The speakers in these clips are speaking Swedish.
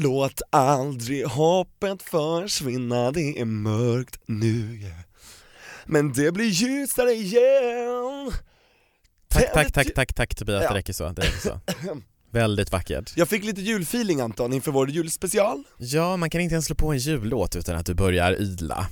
Låt aldrig hoppet försvinna, det är mörkt nu yeah. Men det blir ljusare igen Tack, tack, tack, tack, tack Tobias, Ja. det räcker så, det räcker så. Väldigt vackert. Jag fick lite julfeeling Anton inför vår julspecial Ja, man kan inte ens slå på en jullåt utan att du börjar yla.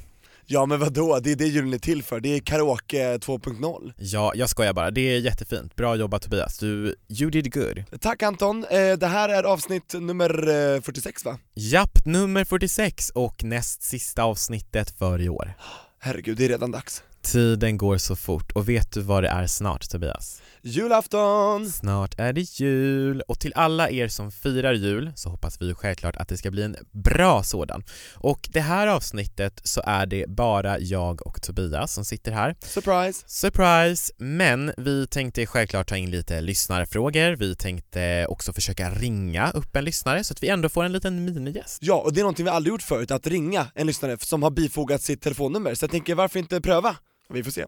Ja men vadå, det är det julen är till för, det är karaoke 2.0 Ja, jag skojar bara, det är jättefint. Bra jobbat Tobias, du, you did good. Tack Anton, eh, det här är avsnitt nummer eh, 46 va? Japp, nummer 46 och näst sista avsnittet för i år. Herregud, det är redan dags Tiden går så fort och vet du vad det är snart Tobias? Julafton! Snart är det jul och till alla er som firar jul så hoppas vi självklart att det ska bli en bra sådan. Och det här avsnittet så är det bara jag och Tobias som sitter här. Surprise! Surprise! Men vi tänkte självklart ta in lite lyssnarfrågor, vi tänkte också försöka ringa upp en lyssnare så att vi ändå får en liten minigäst. Ja, och det är någonting vi aldrig gjort förut, att ringa en lyssnare som har bifogat sitt telefonnummer, så jag tänker varför inte pröva? Vi får se.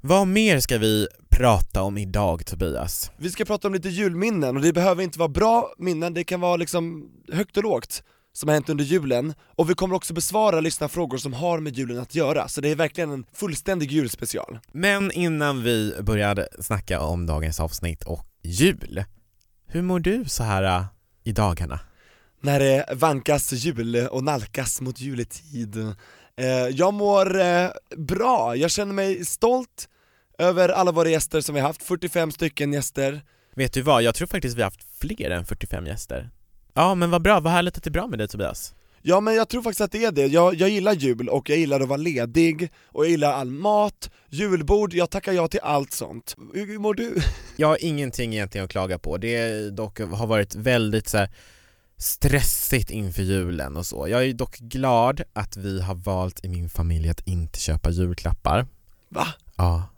Vad mer ska vi prata om idag Tobias? Vi ska prata om lite julminnen, och det behöver inte vara bra minnen, det kan vara liksom högt och lågt som har hänt under julen, och vi kommer också besvara lyssnarfrågor som har med julen att göra, så det är verkligen en fullständig julspecial. Men innan vi börjar snacka om dagens avsnitt och jul, hur mår du så här äh, i dagarna? När det vankas jul och nalkas mot juletid. Eh, jag mår eh, bra, jag känner mig stolt över alla våra gäster som vi har haft, 45 stycken gäster. Vet du vad, jag tror faktiskt vi har haft fler än 45 gäster. Ja men vad bra, vad härligt att det är bra med dig Tobias. Ja men jag tror faktiskt att det är det, jag, jag gillar jul och jag gillar att vara ledig, och jag gillar all mat, julbord, jag tackar ja till allt sånt. Hur, hur mår du? Jag har ingenting egentligen att klaga på, det dock har varit väldigt så här, stressigt inför julen och så. Jag är dock glad att vi har valt i min familj att inte köpa julklappar. Va? Ja.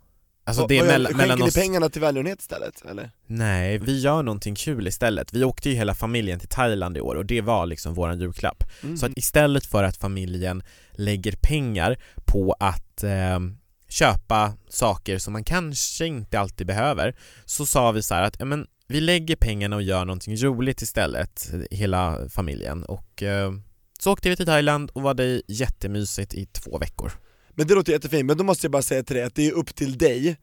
Alltså det är mellan, mellan Skänker ni oss... pengarna till välgörenhet istället, eller? Nej, vi gör någonting kul istället. Vi åkte ju hela familjen till Thailand i år och det var liksom våran julklapp. Mm. Så att istället för att familjen lägger pengar på att eh, köpa saker som man kanske inte alltid behöver så sa vi så här att ja, men, vi lägger pengarna och gör någonting roligt istället, hela familjen och eh, så åkte vi till Thailand och var det jättemysigt i två veckor. Men det låter jättefint, men då måste jag bara säga till dig att det är upp till dig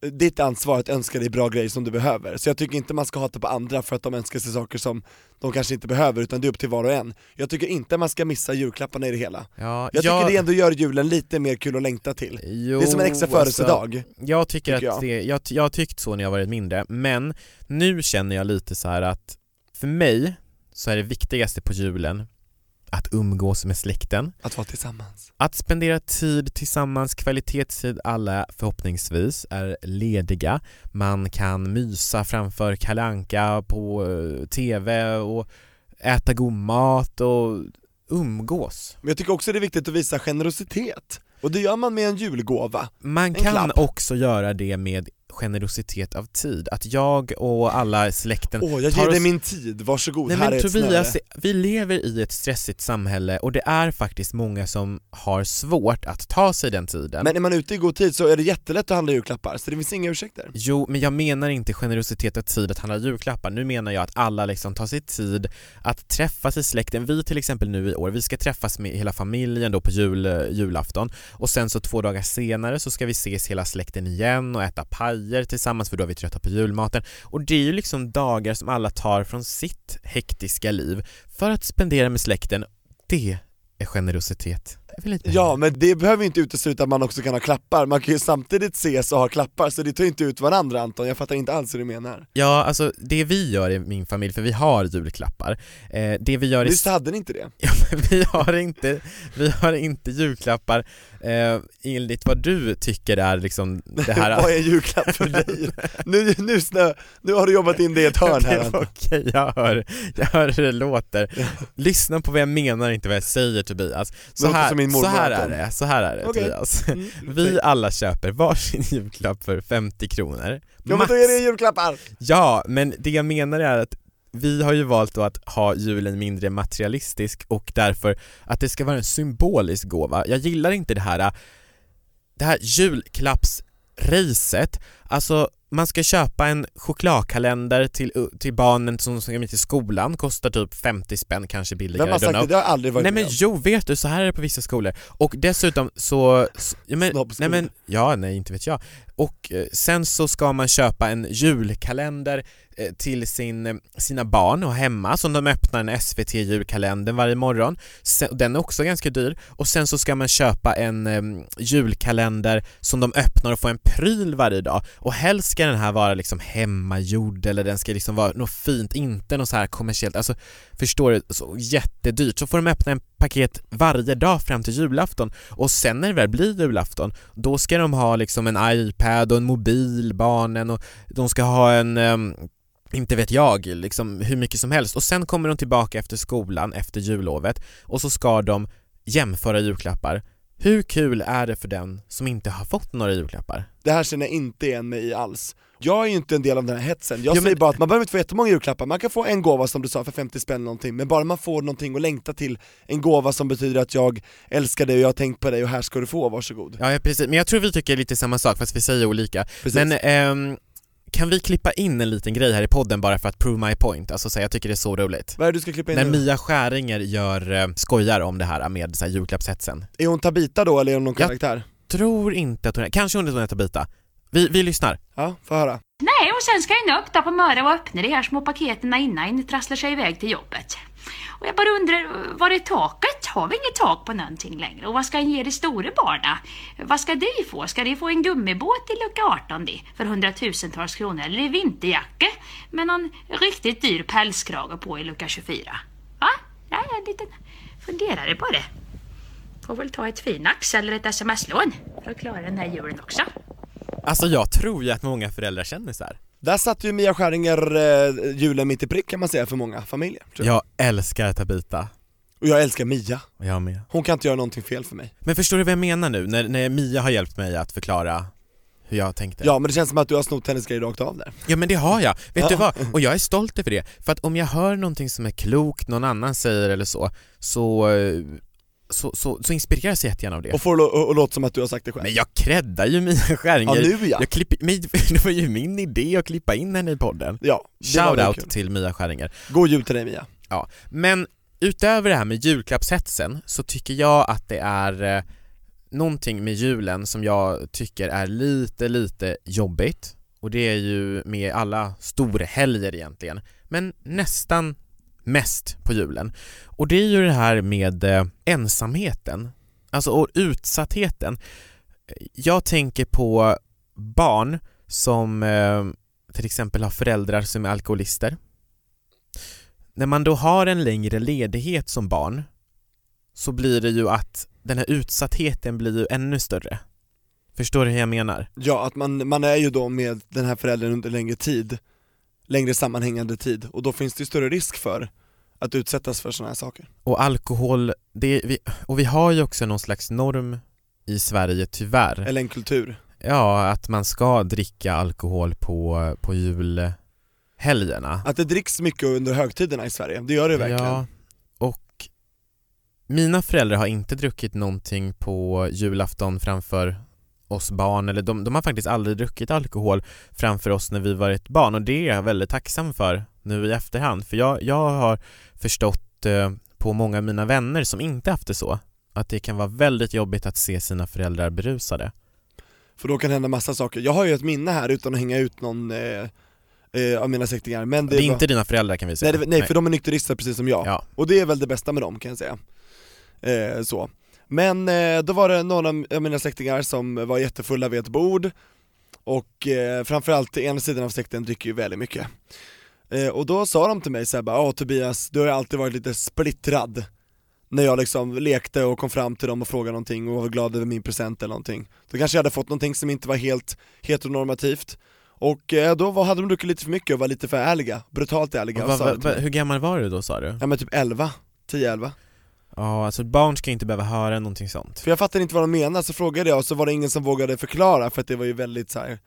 ditt ansvar att önska dig bra grejer som du behöver, så jag tycker inte man ska hata på andra för att de önskar sig saker som de kanske inte behöver, utan det är upp till var och en. Jag tycker inte man ska missa julklapparna i det hela. Ja, Jag tycker det ändå gör julen lite mer kul att längta till. Jo, det är som en extra alltså, födelsedag. Jag tycker, Tycker att jag. det, jag, jag har tyckt så när jag varit mindre, men nu känner jag lite så här att för mig så är det viktigaste på julen att umgås med släkten, Att vara tillsammans. att spendera tid tillsammans, kvalitetstid, alla förhoppningsvis är lediga, man kan mysa framför kalanka på eh, TV och äta god mat och umgås. Men jag tycker också det är viktigt att visa generositet, och det gör man med en julgåva. Man En kan klapp. också göra det med generositet av tid, att jag och alla släkten Åh, jag tar ger dig oss- min tid, varsågod, Nej här men är ett Tobias, snöre. vi lever i ett stressigt samhälle och det är faktiskt många som har svårt att ta sig den tiden. Men är man ute i god tid så är det jättelätt att handla julklappar, så det finns inga ursäkter. Jo, men jag menar inte generositet av tid att handla julklappar, nu menar jag att alla liksom tar sig tid att träffas i släkten. Vi till exempel nu i år, vi ska träffas med hela familjen då på jul, julafton och sen så två dagar senare så ska vi ses hela släkten igen och äta grejer tillsammans för då är vi trötta på julmaten och det är ju liksom dagar som alla tar från sitt hektiska liv för att spendera med släkten. Det är generositet. Lite Ja men det behöver inte utesluta att man också kan ha klappar, man kan ju samtidigt ses och ha klappar så det tar ju inte ut varandra Anton, jag fattar inte alls hur du menar Ja, alltså det vi gör i min familj, för vi har julklappar, eh, det vi gör i Visst hade ni inte det? Ja, men vi har inte, vi har inte julklappar eh, enligt vad du tycker är liksom det här Vad är julklapp för dig? nu, nu, snö, nu har du jobbat in det i ett hörn här Anton. Okej, jag hör, jag hör hur det låter. Lyssna på vad jag menar, inte vad jag säger Tobias. Så här, min så mormor, här är det, så här är det Okej. Tobias. Mm. Vi alla köper varsin julklapp för 50 kronor. Ja men då är det julklappar! Ja, men det jag menar är att vi har ju valt då att ha julen mindre materialistisk och därför att det ska vara en symbolisk gåva. Jag gillar inte det här det här julklappsracet, alltså man ska köpa en chokladkalender till, till barnen som ska med till skolan, kostar typ 50 spänn, kanske billigare, Vem har sagt det? Det har aldrig varit Nej men jo, vet du, så här är det på vissa skolor. Och dessutom så, så ja, men, nej men, ja nej inte vet jag. Och eh, sen så ska man köpa en julkalender eh, till sin, eh, sina barn och hemma som de öppnar en SVT julkalender varje morgon. Den är också ganska dyr. Och sen så ska man köpa en ehm, julkalender som de öppnar och får en pryl varje dag. Och helst ska den här vara liksom hemmagjord eller den ska liksom vara något fint, inte något så här kommersiellt. Alltså förstår du, så jättedyrt. Så får de öppna en paket varje dag fram till julafton och sen när det väl blir julafton då ska de ha liksom en iPad och en mobil, barnen och de ska ha en um, inte vet jag, liksom hur mycket som helst och sen kommer de tillbaka efter skolan efter jullovet och så ska de jämföra julklappar. Hur kul är det för den som inte har fått några julklappar? Det här känner jag inte igen mig i alls. Jag är ju inte en del av den här hetsen, jag Ja, säger men- bara att man behöver inte få jättemånga julklappar, man kan få en gåva som du sa för 50 spänn någonting, men bara man får någonting att längta till, en gåva som betyder att jag älskar dig och jag har tänkt på dig och här ska du få, varsågod. Ja, ja precis, men jag tror vi tycker lite samma sak fast vi säger olika. Precis. Men ehm, kan vi klippa in en liten grej här i podden bara för att prove my point? Alltså så jag tycker det är så roligt. Vad är det du ska klippa in När nu? Mia Skäringer gör, eh, skojar om det här med så här julklappshetsen. Är hon Tabita då eller är hon någon karaktär? Tror inte att hon är, kanske hon är Tabita Bita. Vi, vi lyssnar. Ja, få höra. Nej, och sen ska jag upp där på Möre och öppna de här små paketen innan ni trasslar sig iväg till jobbet. Och jag bara undrar, var är taket? Har vi inget tak på någonting längre? Och vad ska en ge de stora barnen? Vad ska de få? Ska de få en gummibåt i lucka 18 de, för hundratusentals kronor? Eller en vinterjacka med någon riktigt dyr pälskrage på i lucka 24? Va? Jag är en liten funderare på det. Får väl ta ett Finax eller ett sms-lån för att klara den här julen också. Alltså jag tror ju att många föräldrar känner så här. Där satt ju Mia Skäringer eh, julen mitt i prick kan man säga för många familjer. Tror jag. Jag älskar Tabita. Och jag älskar Mia, jag med. hon kan inte göra någonting fel för mig. Men förstår du vad jag menar nu? När, när Mia har hjälpt mig att förklara hur jag tänkte. Ja men det känns som att du har snott hennes grej rakt av där. Ja men det har jag, vet Ja. du vad? Och jag är stolt över det, för att om jag hör någonting som är klokt, någon annan säger eller så, så, så, så, så inspireras jag jättegärna av det. Och får det att låta som att du har sagt det själv. Men jag creddar ju Mia Skäringer. Ja nu ja. Jag klipper, men det var ju min idé att klippa in henne i podden. Ja. Shoutout till Mia Skäringer. God jul till dig Mia. Ja, men utöver det här med julklappshetsen så tycker jag att det är eh, någonting med julen som jag tycker är lite, lite jobbigt och det är ju med alla storhelger egentligen, men nästan mest på julen. Och det är ju det här med eh, ensamheten, alltså och utsattheten. Jag tänker på barn som eh, till exempel har föräldrar som är alkoholister när man då har en längre ledighet som barn så blir det ju att den här utsattheten blir ju ännu större. Förstår du hur jag menar? Ja, att man, man är ju då med den här föräldern under längre tid, längre sammanhängande tid, och då finns det ju större risk för att utsättas för sådana här saker. Och alkohol, det, vi, och vi har ju också någon slags norm i Sverige tyvärr. Eller en kultur. Ja, att man ska dricka alkohol på, på julhelgerna. Att det dricks mycket under högtiderna i Sverige, det gör det verkligen. Ja, och mina föräldrar har inte druckit någonting på julafton framför oss barn, eller de, de har faktiskt aldrig druckit alkohol framför oss när vi var ett barn och det är jag väldigt tacksam för nu i efterhand, för jag, jag har förstått eh, på många av mina vänner som inte haft det så, att det kan vara väldigt jobbigt att se sina föräldrar berusade. För då kan hända massa saker. Jag har ju ett minne här utan att hänga ut någon eh, eh, av mina släktingar, men det, Det är var- inte dina föräldrar kan vi säga. nej, det, nej, för de är nykterister precis som jag. Ja. Och det är väl det bästa med dem kan jag säga. Eh, så. Men eh, då var det några av mina släktingar som var jättefulla vid ett bord och eh, framförallt ena sidan av släkten dricker ju väldigt mycket. Eh, och då sa de till mig såhär bara, ja Tobias, du har alltid varit lite splittrad när jag liksom lekte och kom fram till dem och frågade någonting och var glad över min present eller någonting. Då kanske jag hade fått någonting som inte var helt heteronormativt och eh, då var, hade de druckit lite för mycket och var lite för ärliga, brutalt ärliga Va, va, va, hur gammal var du då sa du? Ja men typ 11, 10-11 Ja, alltså barn ska inte behöva höra någonting sånt. För jag fattade inte vad de menade, så frågade jag och så var det ingen som vågade förklara för att det var ju väldigt så här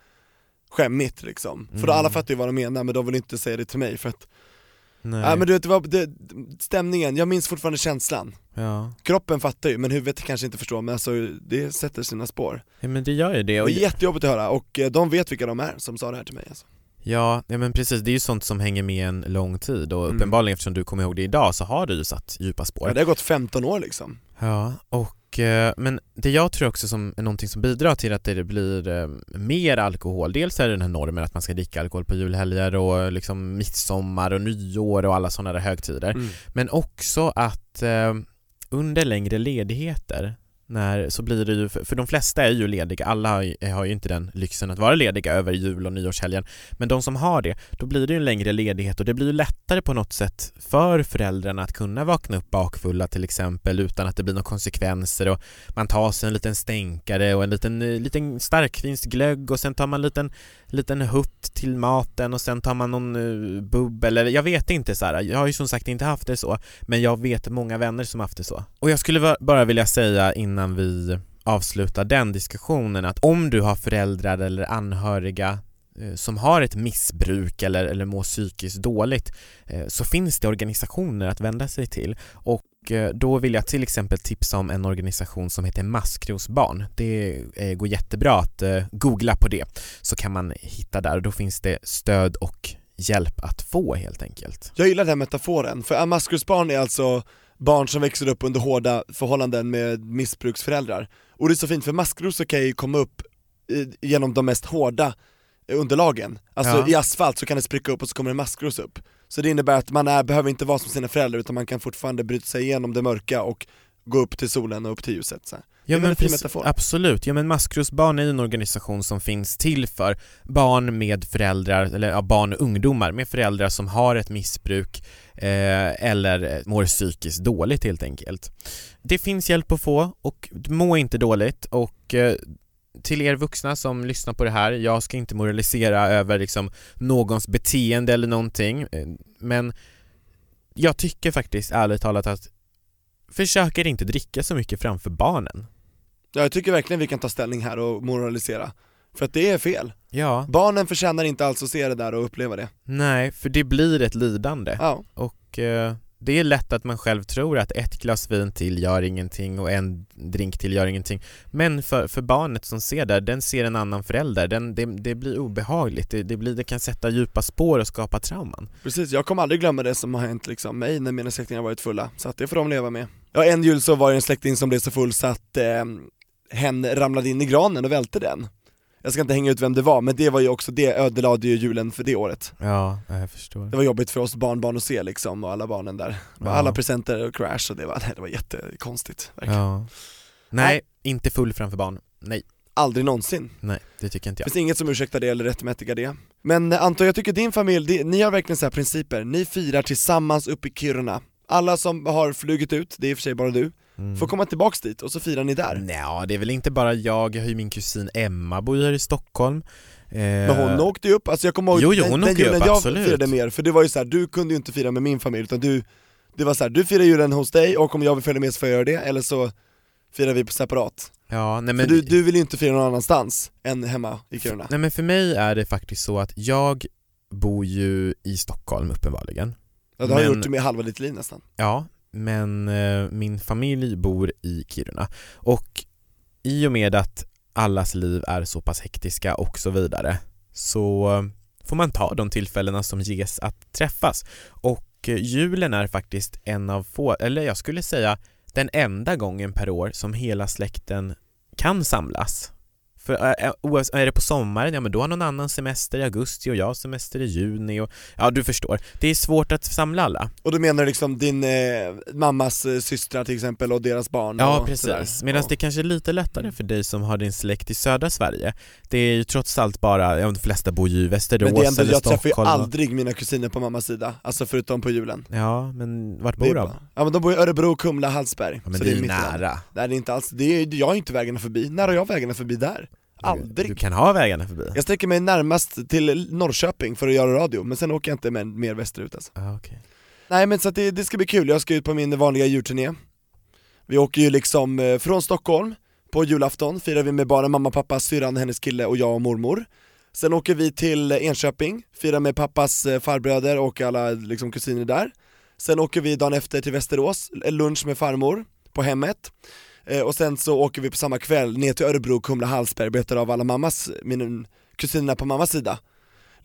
skämmigt liksom. För då Mm. alla fattade ju vad de menade men de ville inte säga det till mig för att, Nej. nej men du vet, det var, det, stämningen, jag minns fortfarande känslan. ja. Kroppen fattar ju men huvudet kanske inte förstår men alltså det sätter sina spår. ja, men det gör ju det. Det Och, är jättejobbigt att höra och eh, de vet vilka de är som sa det här till mig alltså. ja, ja, men precis, det är ju sånt som hänger med en lång tid och Mm. uppenbarligen eftersom du kommer ihåg det idag så har det ju satt djupa spår. Ja, det har gått 15 år liksom. Ja, och eh, men det jag tror också som är någonting som bidrar till att det blir eh, mer alkohol, dels är det den här normen att man ska dricka alkohol på julhelger och liksom midsommar och nyår och alla sådana där högtider, Mm. men också att eh, under längre ledigheter när, så blir det ju, för, för de flesta är ju lediga, alla har ju, har ju inte den lyxen att vara lediga över jul och nyårshelgen men de som har det, då blir det ju en längre ledighet och det blir ju lättare på något sätt för föräldrarna att kunna vakna upp bakfulla till exempel utan att det blir några konsekvenser och man tar sig en liten stänkare och en liten, eh, liten starkvinsglögg och sen tar man en liten, liten hutt till maten och sen tar man någon eh, uh, bubbel eller jag vet inte så här. jag har ju som sagt inte haft det så men jag vet många vänner som haft det så. Och jag skulle bara vilja säga innan vi avslutar den diskussionen att om du har föräldrar eller anhöriga eh, som har ett missbruk eller, eller mår psykiskt dåligt eh, så finns det organisationer att vända sig till och eh, då vill jag till exempel tipsa om en organisation som heter Maskrosbarn. Det går jättebra att googla på det så kan man hitta där och då finns det stöd och hjälp att få helt enkelt. Jag gillar den metaforen, för maskrosbarn är alltså barn som växer upp under hårda förhållanden med missbruksföräldrar. Och det är så fint för maskrosor kan ju komma upp genom de mest hårda underlagen. Alltså Ja. i asfalt så kan det spricka upp och så kommer en maskros upp. Så det innebär att man är, behöver inte vara som sina föräldrar utan man kan fortfarande bryta sig igenom det mörka och gå upp till solen och upp till ljuset. Så. Ja en men precis, absolut, ja men Maskrosbarn är en organisation som finns till för barn med föräldrar, eller ja, barn och ungdomar med föräldrar som har ett missbruk eh, eller mår psykiskt dåligt helt enkelt. Det finns hjälp att få och må inte dåligt och eh, till er vuxna som lyssnar på det här, jag ska inte moralisera över liksom någons beteende eller någonting, eh, men jag tycker faktiskt ärligt talat att försöker inte dricka så mycket framför barnen. Ja, jag tycker verkligen vi kan ta ställning här och moralisera. För att det är fel. Ja, Barnen förtjänar inte alls att se det där och uppleva det. nej, för det blir ett lidande Ja, och eh, det är lätt att man själv tror att ett glas vin till gör ingenting och en drink till gör ingenting men för, för barnet som ser det, den ser en annan förälder, den, det, det blir obehagligt, det, det, blir, det kan sätta djupa spår och skapa trauman. precis. Jag kommer aldrig glömma det som har hänt liksom mig när mina släktingar varit fulla. Så att det får de leva med. Ja, en jul så var det en släkting som blev så full så att eh, hen ramlade in i granen och välte den. Jag ska inte hänga ut vem det var, men det var ju också, det ödelade ju julen för det året. Ja, jag förstår. Det var jobbigt för oss barnbarn att se liksom, och alla barnen där. Ja. Alla presenter och crash och det var, det var jättekonstigt. Verkligen. Ja. Nej, inte full framför barn. Nej, Aldrig någonsin. nej, det tycker inte jag. finns inget som ursäktar det eller rättmätigar det. Men eh, Anton, jag tycker din familj, ni har verkligen så här principer, ni firar tillsammans uppe i Kiruna. Alla som har flugit ut, det är i och för sig bara du, Mm. får komma tillbaks dit och så firar ni där. Nja, det är väl inte bara jag, jag har ju min kusin Emma bor ju här i Stockholm. Eh, Men hon åkte ju upp, alltså jag kommer ihåg Jo, jo, den, hon den julen upp, jag absolut. firade mer, för det var ju så här, du kunde ju inte fira med min familj utan du, det var så här, du firar julen hos dig och om jag vill följa med så får jag göra det, eller så firar vi på separat. Ja, nej För men, du, du vill ju inte fira någon annanstans än hemma i Kiruna. nej men för mig är det faktiskt så att jag bor ju i Stockholm uppenbarligen. Ja, det har men- gjort med halva ditt liv nästan. Ja, men eh, min familj bor i Kiruna. Och i och med att allas liv är så pass hektiska och så vidare så får man ta de tillfällena som ges att träffas. Och eh, julen är faktiskt en av få, eller jag skulle säga den enda gången per år som hela släkten kan samlas. För är det på sommaren, ja men då har någon annan semester i augusti och jag har semester i juni och ja du förstår. Det är svårt att samla alla. Och då menar du liksom din eh, mammas eh, systrar till exempel och deras barn Ja och precis, medan Ja. det kanske är lite lättare för dig som har din släkt i södra Sverige. Det är ju trots allt bara, ja de flesta bor ju i Västerås Men det är ändå, eller jag träffar ju Stockholm. och- aldrig mina kusiner på mammas sida, alltså förutom på julen Ja, men vart Det är bor de? Ja men de bor i Örebro, Kumla, Hallsberg Ja, men så det är ju i landet. nära. Nej det är inte alls, det är, jag har inte vägarna förbi, när har jag vägarna förbi där? Aldrig! Du kan ha vägarna förbi. Jag sträcker mig närmast till Norrköping för att göra radio, men sen åker jag inte med, mer västerut alltså. Ah, okej. Nej men så det, det ska bli kul, jag ska ut på min vanliga djurturné Vi åker ju liksom eh, från Stockholm, på julafton firar vi med bara mamma, pappa, syrran, hennes kille och jag och mormor Sen åker vi till Enköping, firar med pappas eh, farbröder och alla liksom, kusiner där Sen åker vi dagen efter till Västerås, lunch med farmor på hemmet Och sen så åker vi på samma kväll ner till Örebro, Kumla, Hallsberg, betar av alla mammas, min, kusinerna på mammas sida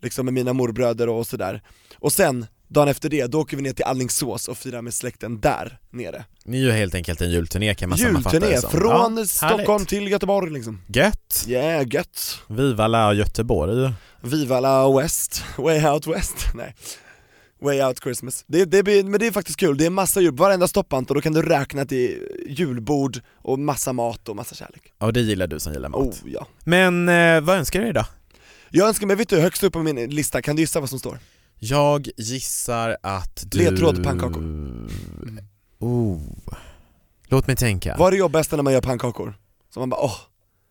Liksom med mina morbröder och sådär Och sen, dagen efter det, då åker vi ner till Allingsås och firar med släkten där nere Ni är ju helt enkelt en julturné kan man sammanfatta Julturné, det som. från Ja, Stockholm härligt. till Göteborg liksom Gött! Yeah, gött! Vivalla Göteborg. Vivala West, Way Out West, nej Way Out Christmas. Det, det blir, men det är faktiskt kul, det är massa jul, varenda stopp Anton, då kan du räkna till julbord och massa mat och massa kärlek. Ja det gillar du som gillar mat. Oh ja. Men eh, vad önskar du dig då? Jag önskar mig, vet du, högst upp på min lista, kan du gissa vad som står? Jag gissar att du... Ledtråd pannkakor. Oh. Låt mig tänka. Vad är det jobbigaste när man gör pannkakor? Så man bara åh,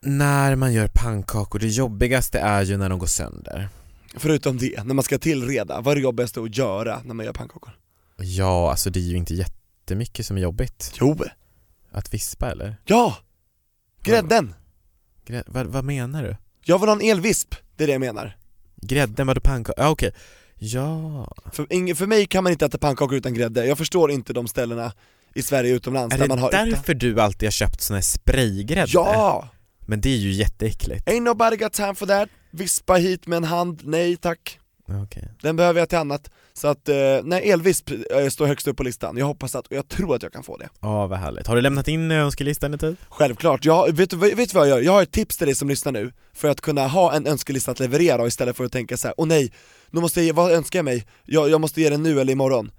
När man gör pannkakor, det jobbigaste är ju när de går sönder. Förutom det, när man ska tillreda, vad är det jobbigaste att göra när man gör pannkakor? Ja, alltså det är ju inte jättemycket som är jobbigt. Jo, Att vispa eller? ja! Grädden! Grä- vad, vad menar du? Jag vill ha en elvisp, det är det jag menar. Grädden, vadå pannkakor? Ja okej. Ja. För, ing- för mig kan man inte äta pannkakor utan grädde, jag förstår inte de ställena i Sverige utomlands Är där det man har därför du alltid har köpt sån här spraygrädde? Ja! Men det är ju jätteäckligt. Ain't nobody got time for that, vispa hit med en hand, nej tack. Okej. Den behöver jag till annat. Så att, eh, nej elvisp eh, står högst upp på listan, jag hoppas att, och jag tror att jag kan få det. Ja, vad härligt. Har du lämnat in önskelistan i tid? Självklart, jag, vet, vet du vad jag gör? Jag har ett tips till dig som lyssnar nu, för att kunna ha en önskelista att leverera istället för att tänka så här: åh nej, nu måste jag vad önskar jag mig? Jag, jag måste ge den nu eller imorgon.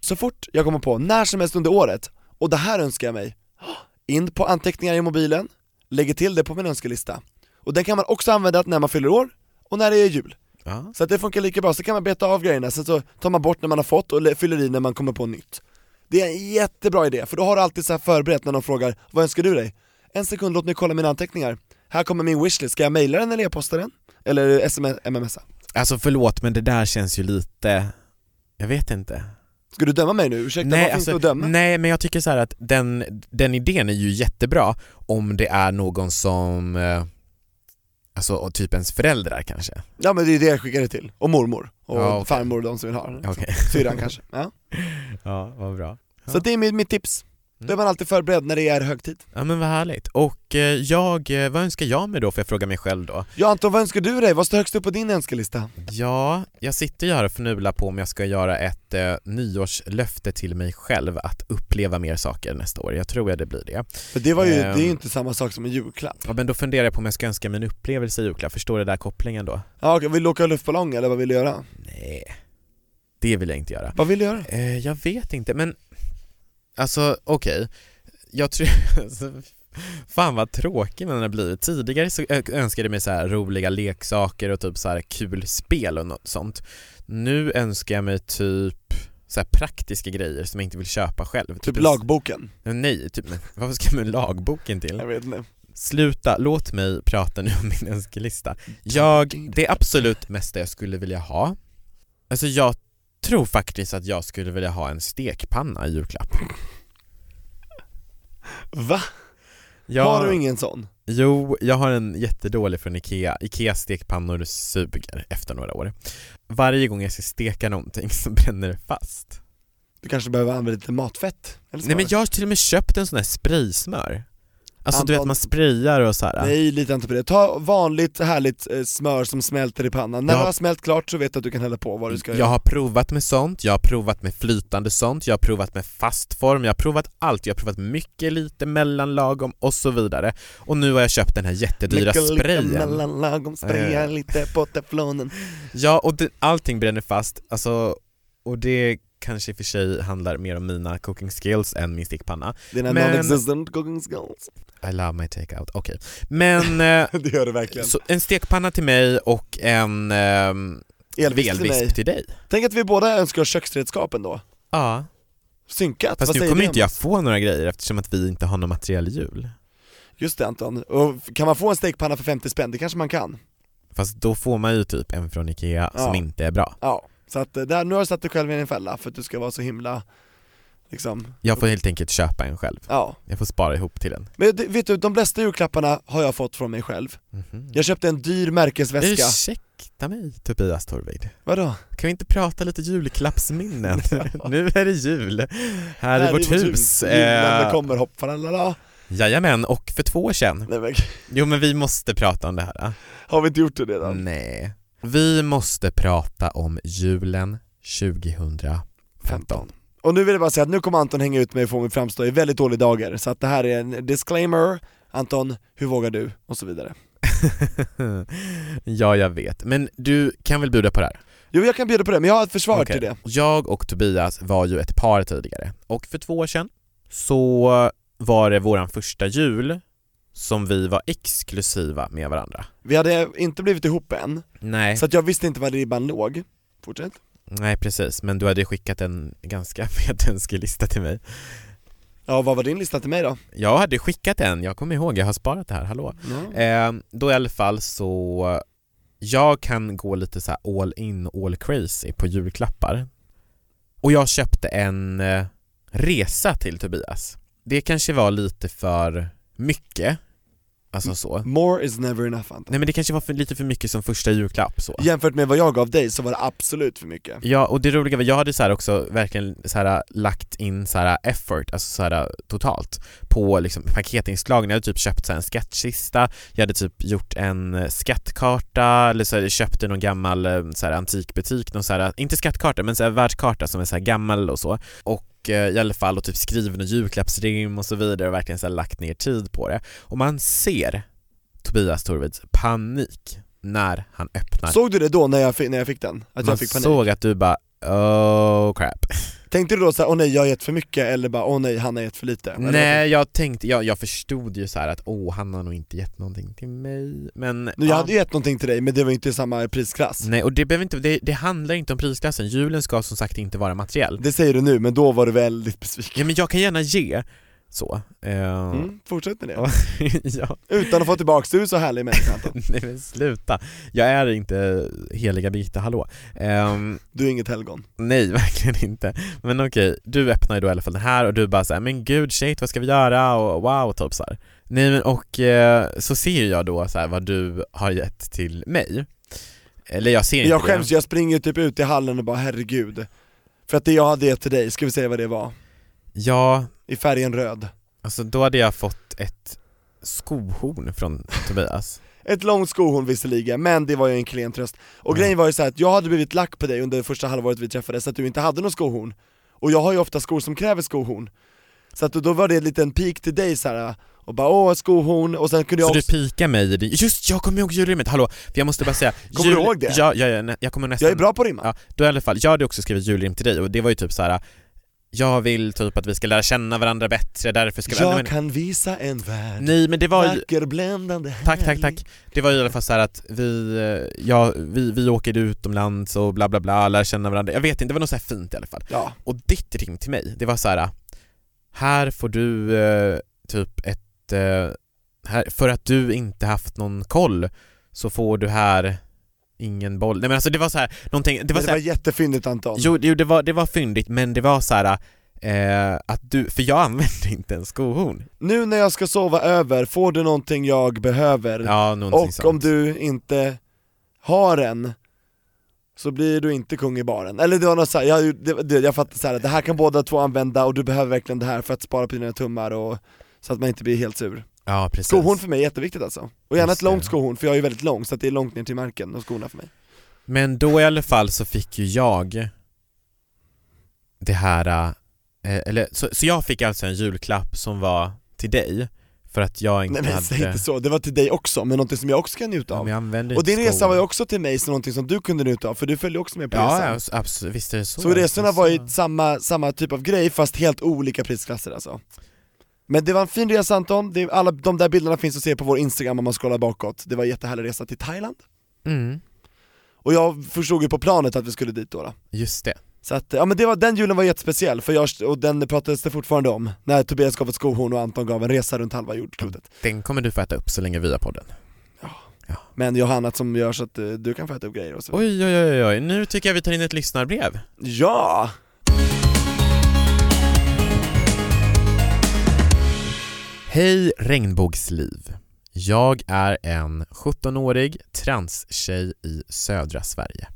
Så fort jag kommer på, när som helst under året, och det här önskar jag mig, in på anteckningar i mobilen, lägger till det på min önskelista. Och den kan man också använda när man fyller år, och när det är jul. Ja. Så att det funkar lika bra, så kan man beta av grejerna, sen så tar man bort när man har fått och le- fyller i när man kommer på nytt. Det är en jättebra idé, för då har du alltid så här förberett när de frågar 'Vad önskar du dig?' En sekund, låt mig kolla mina anteckningar. Här kommer min wishlist, ska jag mejla den eller e-posta den? Eller sms, mmsa? Alltså förlåt men det där känns ju lite, jag vet inte. Ska du döma mig nu? Ursäkta, Nej, vad finns alltså, att döma? nej men jag tycker så att den, den idén är ju jättebra om det är någon som, eh, alltså och typ ens föräldrar kanske. Ja men det är det jag skickar det till, och mormor, och Ja, okej. farmor och de som vill ha den. Okej. Syrran kanske, ja. Ja, vad bra. Så det är mitt, mitt tips. Då är man alltid förberedd när det är högtid. Ja men vad härligt. Och eh, jag, eh, vad önskar jag mig då? Får jag fråga mig själv då? Ja Anton, vad önskar du dig? Vad står högst upp på din önskelista? Ja, jag sitter ju här och fnular på om jag ska göra ett eh, nyårslöfte till mig själv att uppleva mer saker nästa år. Jag tror att det blir det. För det var ju, Ehm. det är ju inte samma sak som en julklapp. Ja men då funderar jag på om jag ska önska mig en upplevelse i julklapp. Förstår du där kopplingen då? Ja, okej, vill du åka luftballong eller vad vill du göra? Nej, det vill jag inte göra. Vad vill du göra? Eh, jag vet inte, men alltså okej, jag tror, fan vad tråkig man har blivit. Tidigare så ö- önskade jag mig så här roliga leksaker och typ så här kul spel och något sånt. Nu önskar jag mig typ så här praktiska grejer som jag inte vill köpa själv. Typ en- lagboken? Nej, typ, men varför ska man lagboken till? Jag vet inte. Sluta, låt mig prata nu om min önskelista. Jag, det absolut mesta jag skulle vilja ha, alltså jag tror faktiskt att jag skulle vilja ha en stekpanna i julklapp. Va? Jag, Har du ingen sån? Jo, jag har en jättedålig från Ikea. Ikea stekpannor suger efter några år. Varje gång jag ska steka någonting så bränner det fast. Du kanske behöver använda lite matfett? Eller Nej men jag har till och med köpt en sån här spraysmör. Alltså du vet man sprayar och så här. Nej lita inte på det, ta vanligt härligt eh, smör som smälter i pannan. När Ja. det har smält klart så vet du att du kan hälla på vad du ska Jag göra. har provat med sånt, jag har provat med flytande sånt, jag har provat med fast form, jag har provat allt, jag har provat mycket, lite, mellan, lagom och så vidare. Och nu har jag köpt den här jättedyra Lite, lite sprayen. mellan lagom, spraya Eh. lite på teflonen. Ja, och det, allting bränner fast, alltså, och det kanske i och för sig handlar mer om mina cooking skills än min stickpanna. Dina Men- non-existent cooking skills. I love my take-out, okej. Men, eh, det gör det verkligen. så en stekpanna till mig och en ehm, Elvisp till mig. elvisp till dig. Tänk att vi båda önskar köksredskapen då. Ja, Synkat, fast vad nu kommer inte jag få några grejer eftersom att vi inte har någon materiell jul. Just det Anton, och kan man få en stekpanna för 50 spänn? Det kanske man kan. Fast då får man ju typ en från Ikea som Ja. inte är bra. Ja, så att eh, där, nu har du satt dig själv i en fälla för att du ska vara så himla, liksom, Jag får helt enkelt köpa en själv. ja. Jag får spara ihop till en. Men det- vet du, de bästa julklapparna har jag fått från mig själv. Mhm. Jag köpte en dyr märkesväska. Ursäkta mig Tobias Torvid. Vadå? Kan vi inte prata lite julklappsminnen? nu är det jul, här, i vårt hus. Julen Eh, kommer hopp faralala. jajamän, och för två år sedan. Nej men, Jo men vi måste prata om det här. har vi inte gjort det redan? Nej. Vi måste prata om julen 2015. Och nu vill jag bara säga att nu kommer Anton hänga ut mig och få mig framstå i väldigt dåliga dagar, så att det här är en disclaimer, Anton, hur vågar du? Och så vidare. ja, jag vet. Men du kan väl bjuda på det här? Jo jag kan bjuda på det, men jag har ett försvar Okej. till det. Jag och Tobias var ju ett par tidigare och för två år sedan så var det våran första jul som vi var exklusiva med varandra. Vi hade inte blivit ihop än, Nej, så att jag visste inte var ribban låg. Fortsätt. nej precis, men du hade skickat en ganska vetenskaplig lista till mig. Ja, vad var din lista till mig då? Jag hade skickat en, jag kommer ihåg, jag har sparat det här, hallå. Eh, då i alla fall så, jag kan gå lite så här all in, all crazy på julklappar. Och jag köpte en eh, resa till Tobias. Det kanske var lite för mycket, alltså så. More is never enough Anton. Nej men det kanske var för, lite för mycket som första julklapp så. Jämfört med vad jag gav dig så var det absolut för mycket. Ja, och det roliga var, jag hade så också verkligen så här lagt in så här effort, alltså så här totalt, på liksom paketinslagen. Jag hade typ köpt så här en skattkista, jag hade typ gjort en skattkarta, eller så här, köpt i någon gammal eh, så här antikbutik, någon så här, inte skattkarta men så här världskarta som är så här gammal och så. Och eh, i alla fall och typ skrivit någon julklappsrim och så vidare och verkligen så lagt ner tid på det. Och man ser Tobias Torvids panik när han öppnar Såg du det då när jag fick, när jag fick den? Att man jag fick panik? såg att du bara oh crap. Tänkte du då såhär, åh nej jag har gett för mycket eller bara åh nej han har gett för lite? Nej jag tänkte, jag, jag förstod ju så här att åh han har nog inte gett någonting till mig men Nu, jag ja. hade ju gett någonting till dig men det var ju inte samma prisklass. Nej och det behöver inte, det, det handlar inte om prisklassen, julen ska som sagt inte vara materiell Det säger du nu men då var du väldigt besviken. Ja men jag kan gärna ge, så. Eh, Mm, fortsätt med det. Ja. Utan att få tillbaks, du är så härlig människa. Nej men sluta, jag är inte heliga Birgitta, hallå. Ehm, Du är inget helgon. nej verkligen inte. Men okej, du öppnar ju då i alla fall den här och du bara såhär, men gud shit vad ska vi göra och wow typ så här. Nej men och eh, så ser jag då så här vad du har gett till mig. Eller jag ser inte Jag det. skäms, jag springer typ ut i hallen och bara herregud. För att det jag hade gett till dig, ska vi säga vad det var? Ja, I färgen röd. alltså då hade jag fått ett skohorn från Tobias. Ett långt skohorn visserligen, men det var ju en klen tröst. Och Ja. grejen var ju så att jag hade blivit lack på dig under det första halvåret vi träffades, så att du inte hade någon skohorn. Och jag har ju ofta skor som kräver skohorn. Så att då var det en liten pik till dig så här och bara åh skohorn, och sen kunde jag Så du också, pikar mig i. Just jag kommer ihåg julrimmet, hallå! För jag måste bara säga... Kommer du ihåg det? Ja, ja, ja jag kommer nästan... jag är bra på att rimma. Ja, då i alla fall, jag hade också skrivit julrim till dig och det var ju typ så här. Jag vill typ att vi ska lära känna varandra bättre, därför ska vi... jag men, kan visa en värld, nej men det var ju... vacker, bländande, Tack, tack, härlig. tack. Det var ju i alla fall så att vi, eh, ja, vi, vi åker utomlands och bla bla bla, lär känna varandra. Jag vet inte, det var något så här fint i alla fall. Ja, Och ditt rim till mig, det var så här. Här får du eh, typ ett, eh, här, för att du inte haft någon koll så får du här ingen boll. Nej men alltså det var så här, någonting, det det var var, så här, jättefyndigt Anton. jo, jo det, var, det var fyndigt men det var så här. Eh, att du, för jag använde inte en skohorn. Nu när jag ska sova över, får du någonting jag behöver? Ja, någonting och sånt. om du inte har en, så blir du inte kung i baren. Eller det var något så här, jag, det, det, jag fattar så här, det här kan båda två använda och du behöver verkligen det här för att spara på dina tummar och så att man inte blir helt sur. Ja precis. Skohorn för mig är jätteviktigt alltså. Och gärna ett långt skohorn för jag är ju väldigt lång så det är långt ner till marken och skorna för mig. Men då i alla fall så fick ju jag det här, eh, eller så, så jag fick alltså en julklapp som var till dig för att jag inte Nej men hade säg inte så, det var till dig också, men någonting som jag också kan njuta Ja, av. men jag använde Och din resa var ju också till mig som någonting som du kunde njuta av, för du följde också med på Ja, resan. ja absolut, visst är det så Så resorna var ju samma, samma typ av grej fast helt olika prisklasser alltså. Men det var en fin resa Anton, det, alla de där bilderna finns att se på vår instagram om man scrollar bakåt. Det var en jättehärlig resa till Thailand. Mm, Och jag förstod ju på planet att vi skulle dit då, då. just det. Så att, ja men det var, den julen var jättespeciell, för jag, och den pratades det fortfarande om, när Tobias gav ett skohorn och Anton gav en resa runt halva jordklotet. Den kommer du få äta upp så länge vi har podden. Men jag har annat som gör så att eh, du kan få äta upp grejer och så. Oj, oj, oj, oj, nu tycker jag vi tar in ett lyssnarbrev. Ja! Hej regnbågsliv. Jag är en 17-årig transtjej i södra Sverige.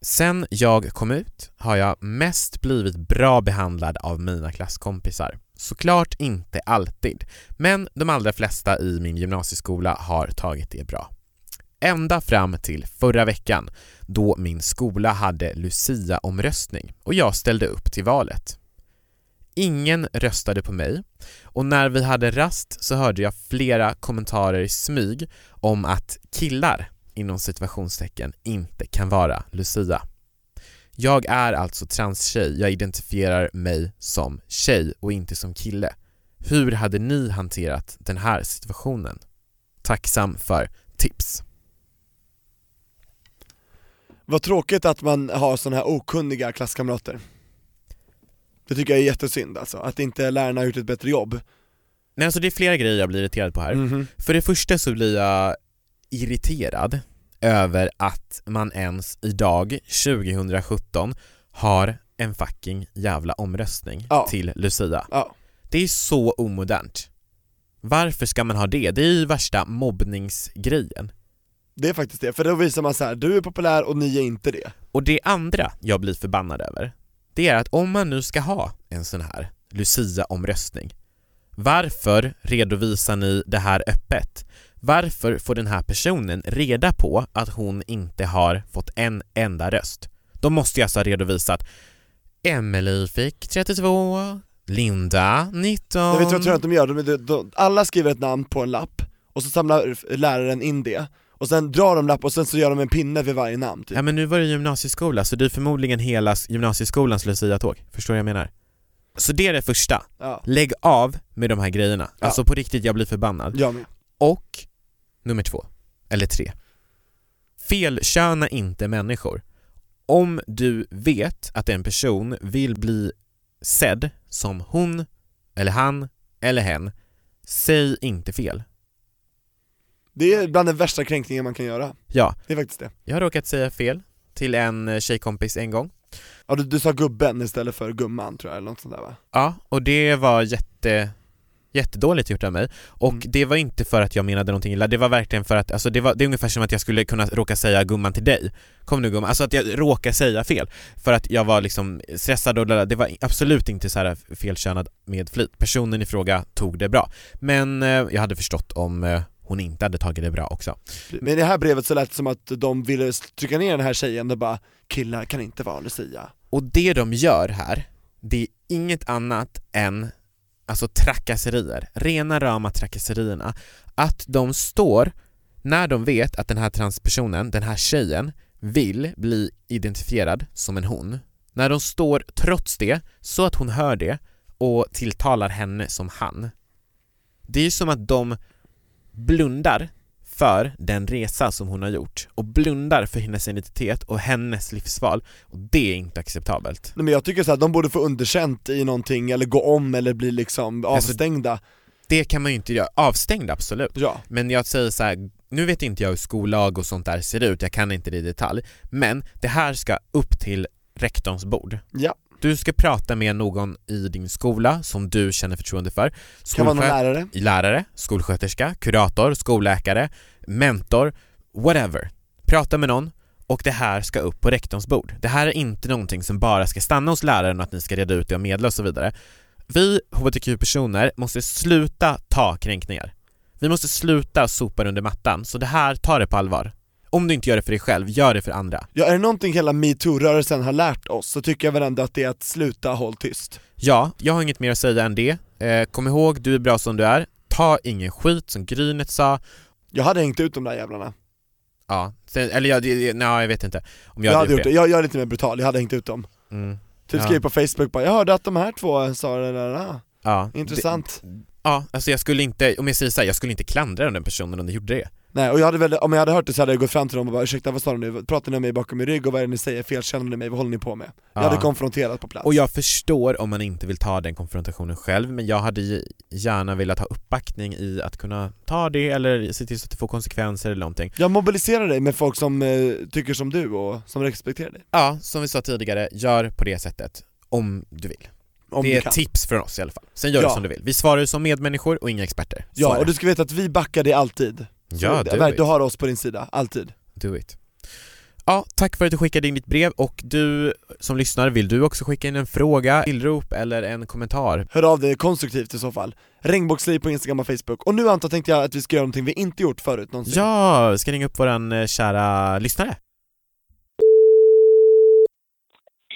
Sen jag kom ut har jag mest blivit bra behandlad av mina klasskompisar. Såklart inte alltid, men de allra flesta i min gymnasieskola har tagit det bra. Ända fram till förra veckan då min skola hade Lucia-omröstning och jag ställde upp till valet. Ingen röstade på mig och när vi hade rast så hörde jag flera kommentarer i smyg om att killar inom situationstecken inte kan vara Lucia. Jag är alltså transtjej, jag identifierar mig som tjej och inte som kille. Hur hade ni hanterat den här situationen? Tacksam för tips. Vad tråkigt att man har sådana här okunniga klasskamrater. Det tycker jag är jättesynd alltså, att inte lärarna har gjort ett bättre jobb. Nej, alltså det är flera grejer jag blir irriterad på här. Mhm. För det första så blir jag irriterad över att man ens idag, 2017, har en fucking jävla omröstning Ja. till Lucia. Ja. Det är så omodernt. Varför ska man ha det? Det är ju värsta mobbningsgrejen. Det är faktiskt det, för då visar man så här: du är populär och ni är inte det. Och det andra jag blir förbannad över, det är att om man nu ska ha en sån här Lucia-omröstning, varför redovisar ni det här öppet? Varför får den här personen reda på att hon inte har fått en enda röst? De måste ju alltså ha redovisat Emily fick 32, Linda 19 Jag vet du vad tror att de gör? De, de, de, alla skriver ett namn på en lapp, och så samlar läraren in det, och sen drar de lapp och sen så gör de en pinne vid varje namn typ. Ja men nu var det gymnasieskola, så det är förmodligen hela gymnasieskolans Lucia-tåg, förstår du vad jag menar? Så det är det första, Ja. lägg av med de här grejerna, Ja. alltså på riktigt jag blir förbannad. Jag med. Och nummer två, eller tre. Felköna inte människor. Om du vet att en person vill bli sedd som hon, eller han, eller hen, säg inte fel. Det är bland den värsta kränkningen man kan göra, Ja, det är faktiskt det. jag har råkat säga fel till en eh, tjejkompis en gång. Ja, du, du sa gubben istället för gumman tror jag, eller något sånt där va? Ja, och det var jätte, jättedåligt gjort av mig. Och Mm. det var inte för att jag menade någonting illa, det var verkligen för att, alltså det, var, det är ungefär som att jag skulle kunna råka säga gumman till dig. Kom nu gumman, alltså att jag råkar säga fel. För att jag var liksom stressad och det var absolut inte så här felkönad med flit. Personen i fråga tog det bra. Men eh, jag hade förstått om eh, hon inte hade tagit det bra också. Men i det här brevet så lät det som att de ville trycka ner den här tjejen och bara Killar kan inte vara Lucia Och det de gör här, det är inget annat än alltså trakasserier, rena rama trakasserierna. Att de står, när de vet att den här transpersonen, den här tjejen, vill bli identifierad som en hon, när de står trots det, så att hon hör det och tilltalar henne som han. Det är som att de blundar för den resa som hon har gjort och blundar för hennes identitet och hennes livsval och det är inte acceptabelt. Nej, men jag tycker så här, de borde få underkänt i någonting eller gå om eller bli liksom Alltså- avstängda Det kan man ju inte göra, avstängd absolut. Ja, Men jag säger så här, nu vet inte jag hur skollag och sånt där ser ut, jag kan inte det i detalj, men det här ska upp till rektorns bord. ja, Du ska prata med någon i din skola som du känner förtroende för. kan vara någon lärare lärare, skolsköterska, kurator, skolläkare, mentor, whatever. Prata med någon och det här ska upp på rektorns bord. Det här är inte någonting som bara ska stanna hos läraren och att ni ska reda ut det och medla och så vidare. Vi hbtq-personer måste sluta ta kränkningar. Vi måste sluta sopa under mattan, så det här, ta det på allvar. Om du inte gör det för dig själv, gör det för andra. Ja, är det någonting hela metoo-rörelsen har lärt oss så tycker jag väl ändå att det är att sluta håll tyst. Ja, jag har inget mer att säga än det. Eh, kom ihåg, du är bra som du är. Ta ingen skit, som Grynet sa. Jag hade hängt ut de där jävlarna. Ja, sen, eller jag, nej, jag vet inte om jag, Jag, hade gjort det, jag, jag är lite mer brutal, jag hade hängt ut dem. Mm. Typ Ja. skrev på Facebook bara 'Jag hörde att de här två sa det där, Ja, intressant' Det, ja, alltså jag skulle inte, om jag säger så här, jag skulle inte klandra den personen om de gjorde det. Nej och jag hade väl, om jag hade hört det så hade jag gått fram till dem och bara 'Ursäkta vad sa du nu? Pratar ni om mig bakom min rygg och vad är det ni säger? Felkänner ni mig? Vad håller ni på med?' Jag Ja. hade konfronterat på plats Och jag förstår om man inte vill ta den konfrontationen själv, men jag hade gärna velat ha uppbackning i att kunna ta det eller se till så att det får konsekvenser eller någonting. Jag mobiliserar dig med folk som eh, tycker som du och som respekterar dig. Ja, som vi sa tidigare, gör på det sättet om du vill. Om det du är ett tips från oss i alla fall. Sen gör Ja. du som du vill. Vi svarar ju som medmänniskor och inga experter. Så Ja, och du ska veta att vi backar dig alltid. Ja, du it. har oss på din sida, alltid. Do it. Ja, tack för att du skickade in ditt brev och du som lyssnar, vill du också skicka in en fråga, tillrop eller en kommentar? Hör av dig konstruktivt i så fall. Regnbågsliv på Instagram och Facebook. Och nu Anton tänkte jag att vi ska göra någonting vi inte gjort förut någonsin. Ja, vi ska ringa upp våran eh, kära lyssnare.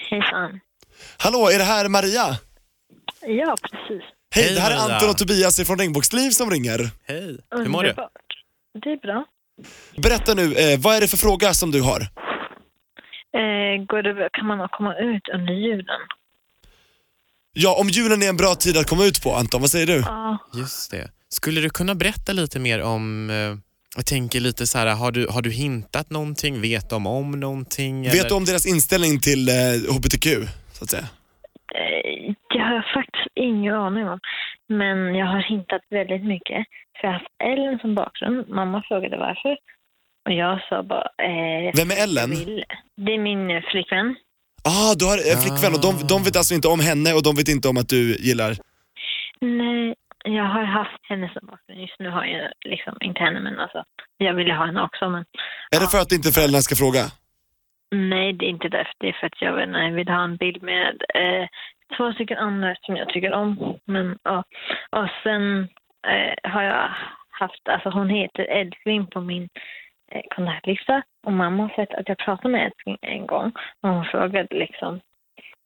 Hejsan. Hallå, är det här Maria? Ja, precis. Hej, Hej, det här är Maria. Anton och Tobias från Regnbågsliv som ringer. Hej, hur mår du? Underbart. Det är bra. Berätta nu, eh, vad är det för fråga som du har? Eh, går det, kan man komma ut under julen? Ja, om julen är en bra tid att komma ut på Anton, vad säger du? Ja. Just det. Skulle du kunna berätta lite mer om, eh, jag tänker lite så här, har du, har du hintat någonting? Vet de om någonting? eller? Vet du om deras inställning till eh, HBTQ, så att säga? Eh, har jag faktiskt ingen aning om. Men jag har hintat väldigt mycket. För jag har haft Ellen som bakgrund. Mamma frågade varför. Och jag sa bara... Eh, Vem är Ellen? vill. Det är min eh, flickvän. Ah, du har en flickvän och de, de vet alltså inte om henne och de vet inte om att du gillar... Nej, jag har haft henne som bakgrund. Just nu har jag liksom inte henne, men alltså... Jag ville ha henne också, men... Är det för att inte föräldrarna ska fråga? Nej, det är inte därför. Det är för att jag vill, nej, vill ha en bild med eh, två stycken andra som jag tycker om. Men, ja. Och sen eh, har jag haft, alltså hon heter Älskling på min eh, kontaktlista. Och mamma har sett att jag pratade med Älskling en gång. Och hon frågade liksom.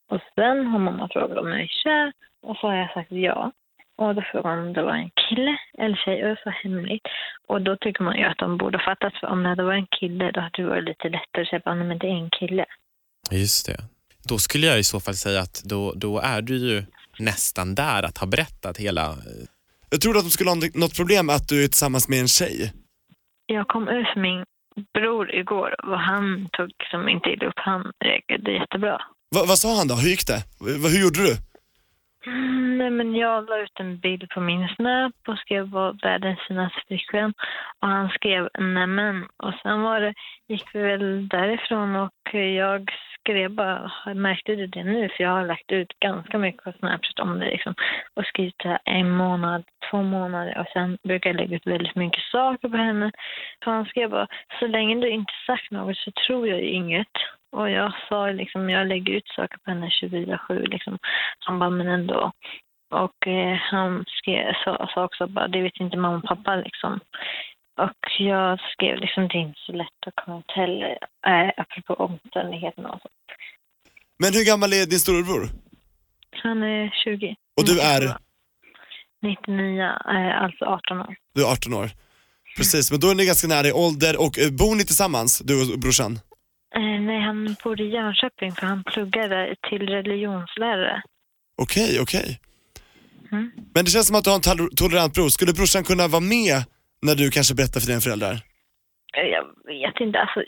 Och sen har mamma frågat om jag är kär. Och så har jag sagt ja. Och då frågade hon om det var en kille eller tjej och det var hemligt. Och då tycker man ju att de borde fattat för om det hade varit en kille då hade det varit lite lättare att säga att men det är en kille. Just det. Då skulle jag i så fall säga att då, då är du ju nästan där att ha berättat hela... eh, Jag trodde att de skulle ha något problem med att du är tillsammans med en tjej. Jag kom ut för min bror igår och han tog som inte illa upp, han reagerade jättebra. Va, vad sa han då? Hur gick det? Va, hur gjorde du? Mm, nej men jag la ut en bild på min snap och skrev var världens finaste flickvän. Och han skrev nämen. Och sen var det, gick vi väl därifrån och jag skrev bara, märkte du det nu? För jag har lagt ut ganska mycket på Snapchat om det liksom. Och skrivit här en månad, två månader och sen brukar jag lägga ut väldigt mycket saker på henne. Så han skrev bara, så länge du inte sagt något så tror jag ju inget. Och jag sa liksom, jag lägger ut saker på henne 24-7 liksom. Han bara, men ändå. Och eh, han skrev, sa, sa också bara, det vet inte mamma och pappa liksom. Och jag skrev liksom, det är inte så lätt att komma till, eh, apropå omständigheterna och så. Men hur gammal är din storebror? Han är 20. Och du är? 99, eh, alltså 18 år. Du är 18 år. Precis, men då är ni ganska nära i ålder och eh, bor ni tillsammans, du och brorsan? Eh, nej, han bor i Jönköping för han pluggar där till religionslärare. Okej, okej. Mm. Men det känns som att du har en tol- tolerant bror. Skulle brorsan kunna vara med när du kanske berättar för dina föräldrar? Eh, Jag vet inte, alltså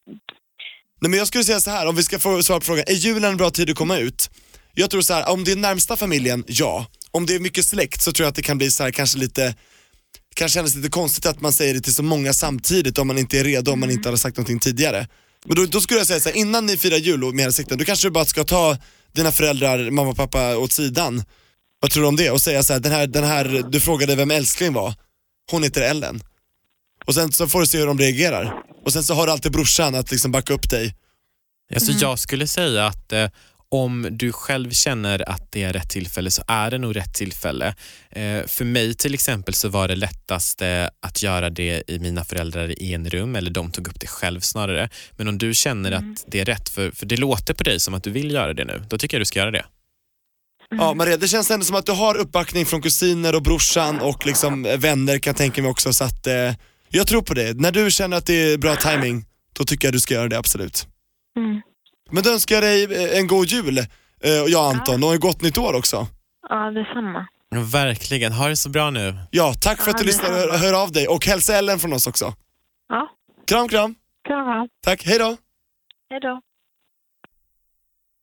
Nej men jag skulle säga så här, om vi ska få svara på frågan, är julen en bra tid att komma ut? Jag tror så här, om det är närmsta familjen, ja. Om det är mycket släkt så tror jag att det kan bli så här, kanske lite kan kännas lite konstigt att man säger det till så många samtidigt om man inte är redo, om man inte har sagt någonting tidigare. Men då, då skulle jag säga så här, innan ni firar jul med hela släkten, då kanske du bara ska ta dina föräldrar, mamma och pappa åt sidan. Vad tror du om det? Och säga så här, den här, den här, du frågade vem älskling var, hon heter Ellen. Och sen så får du se hur de reagerar. Och sen så har du alltid brorsan att liksom backa upp dig. Alltså jag skulle säga att eh, om du själv känner att det är rätt tillfälle så är det nog rätt tillfälle. Eh, för mig till exempel så var det lättaste att göra det i mina föräldrar i en rum eller de tog upp det själv snarare. Men om du känner att det är rätt, för, för det låter på dig som att du vill göra det nu, då tycker jag du ska göra det. Ja Maria, det känns ändå som att du har uppbackning från kusiner och brorsan och liksom vänner kan jag tänka mig också så att eh, jag tror på det. När du känner att det är bra timing, då tycker jag du ska göra det absolut. Mm. Men då önskar jag dig eh, en god jul, eh, och jag Anton, och ett gott nytt år också. Ja, detsamma. Ja, verkligen, ha det så bra nu. Ja, tack för att Ja, du lyssnar och hör av dig och hälsa Ellen från oss också. Ja, Kram kram, kram, kram. tack, hej då. Hej då.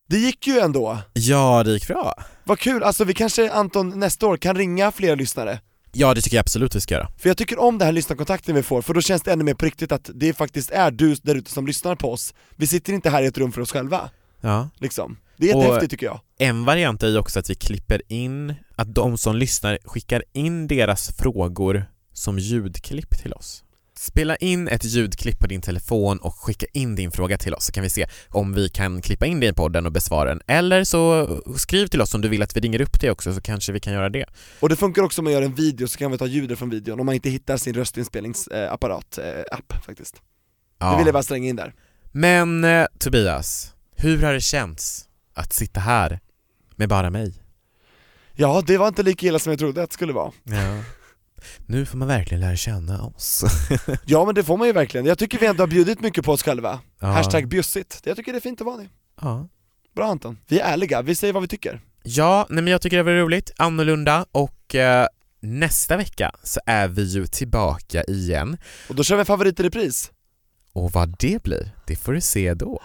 Det gick ju ändå. Ja, det gick bra. Vad kul, alltså vi kanske Anton nästa år kan ringa fler lyssnare. Ja, det tycker jag absolut vi ska göra. För jag tycker om den här lyssnarkontakten vi får, för då känns det ännu mer på riktigt att det faktiskt är du där ute som lyssnar på oss. Vi sitter inte här i ett rum för oss själva, Ja. liksom. Det är jättehäftigt tycker jag. En variant är ju också att vi klipper in, att de som lyssnar skickar in deras frågor som ljudklipp till oss. Spela in ett ljudklipp på din telefon och skicka in din fråga till oss så kan vi se om vi kan klippa in det i podden och besvara den. Eller så skriv till oss om du vill att vi ringer upp dig också så kanske vi kan göra det. Och det funkar också om man gör en video så kan vi ta ljudet från videon om man inte hittar sin röstinspelningsapparat, eh, app faktiskt. Det vill jag bara slänga in där. Men eh, Tobias, hur har det känts att sitta här med bara mig? Ja, det var inte lika illa som jag trodde att det skulle vara. Ja. Nu får man verkligen lära känna oss. Ja men det får man ju verkligen, jag tycker vi ändå har bjudit mycket på oss själva. Ja. Hashtag bjussigt, jag tycker det är fint att vara det. Ja. Bra Anton, vi är ärliga, vi säger vad vi tycker. Ja, nej men jag tycker det var roligt, annorlunda och eh, nästa vecka så är vi ju tillbaka igen. Och då kör vi favorit i repris. Och vad det blir, det får du se då.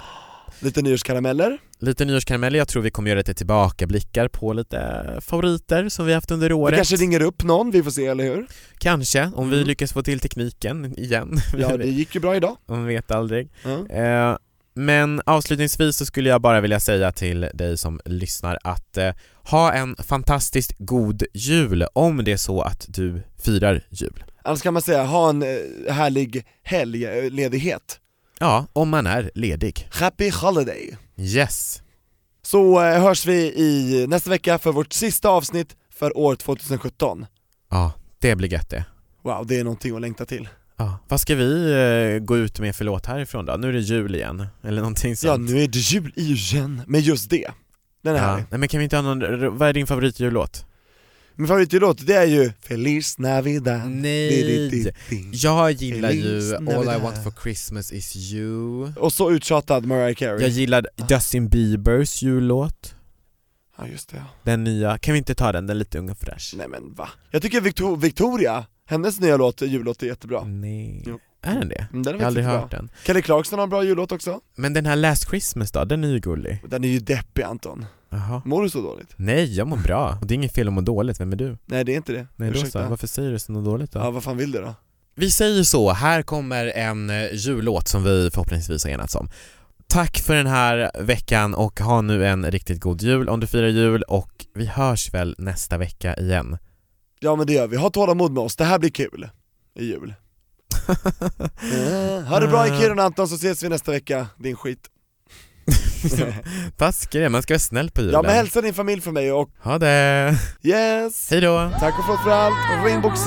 Lite nyårskarameller, Lite nyårskarameller, jag tror vi kommer göra lite tillbakablickar på lite favoriter som vi haft under vi året. kanske ringer upp någon, vi får se eller hur? Kanske, om vi Mm. lyckas få till tekniken igen. Ja det gick ju bra idag. Man vet aldrig. Ja. Eh, men avslutningsvis så skulle jag bara vilja säga till dig som lyssnar att eh, ha en fantastiskt god jul om det är så att du firar jul. Annars kan man säga, ha en eh, härlig helgledighet. Ja, om man är ledig. Happy holiday! Yes. Så eh, hörs vi i nästa vecka för vårt sista avsnitt för år 2017. Ja, det blir gött det. Wow, det är någonting att längta till. Ja. Vad ska vi eh, gå ut med för låt härifrån då? Nu är det jul igen, eller någonting Ja, sånt. nu är det jul igen med just det. Den är Ja. härlig. Nej men kan vi inte ha någon, vad är din favoritjullåt? Min favoritjullåt det är ju Feliz Navidad Nej. Jag gillar Feliz ju All I Navidad. want for Christmas is you Och så uttjatad Mariah Carey Jag gillar Justin Biebers jullåt Ja just det ja. Den nya, kan vi inte ta den? Den är lite ung och fräsch Nej men va? Jag tycker Victor- Victoria, hennes nya låt, jullåt är jättebra Nej, Jo. är den det? Mm, Den Jag har aldrig hört bra. den Kelly Clarkson har en bra jullåt också Men den här Last Christmas då, den är ju gullig Den är ju deppig Anton, Jaha. Mår du så dåligt? Nej, jag mår bra, och det är inget fel att må dåligt, vem är du? Nej det är inte det, Nej då så, ursäkta. Varför säger du så dåligt då? Ja vad fan vill du då? Vi säger så, här kommer en eh, jullåt som vi förhoppningsvis har enats om. Tack för den här veckan och ha nu en riktigt god jul. Om du firar jul och vi hörs väl nästa vecka igen. Ja men det gör vi, ha tålamod med oss, det här blir kul i jul. Ja, Ha det bra i Kiruna Anton så ses vi nästa vecka, din skit Taskig man ska vara snäll på julen. Ja men hälsa din familj från mig och Ha det! yes! Hej då! Tack och förlåt för allt, Rainbows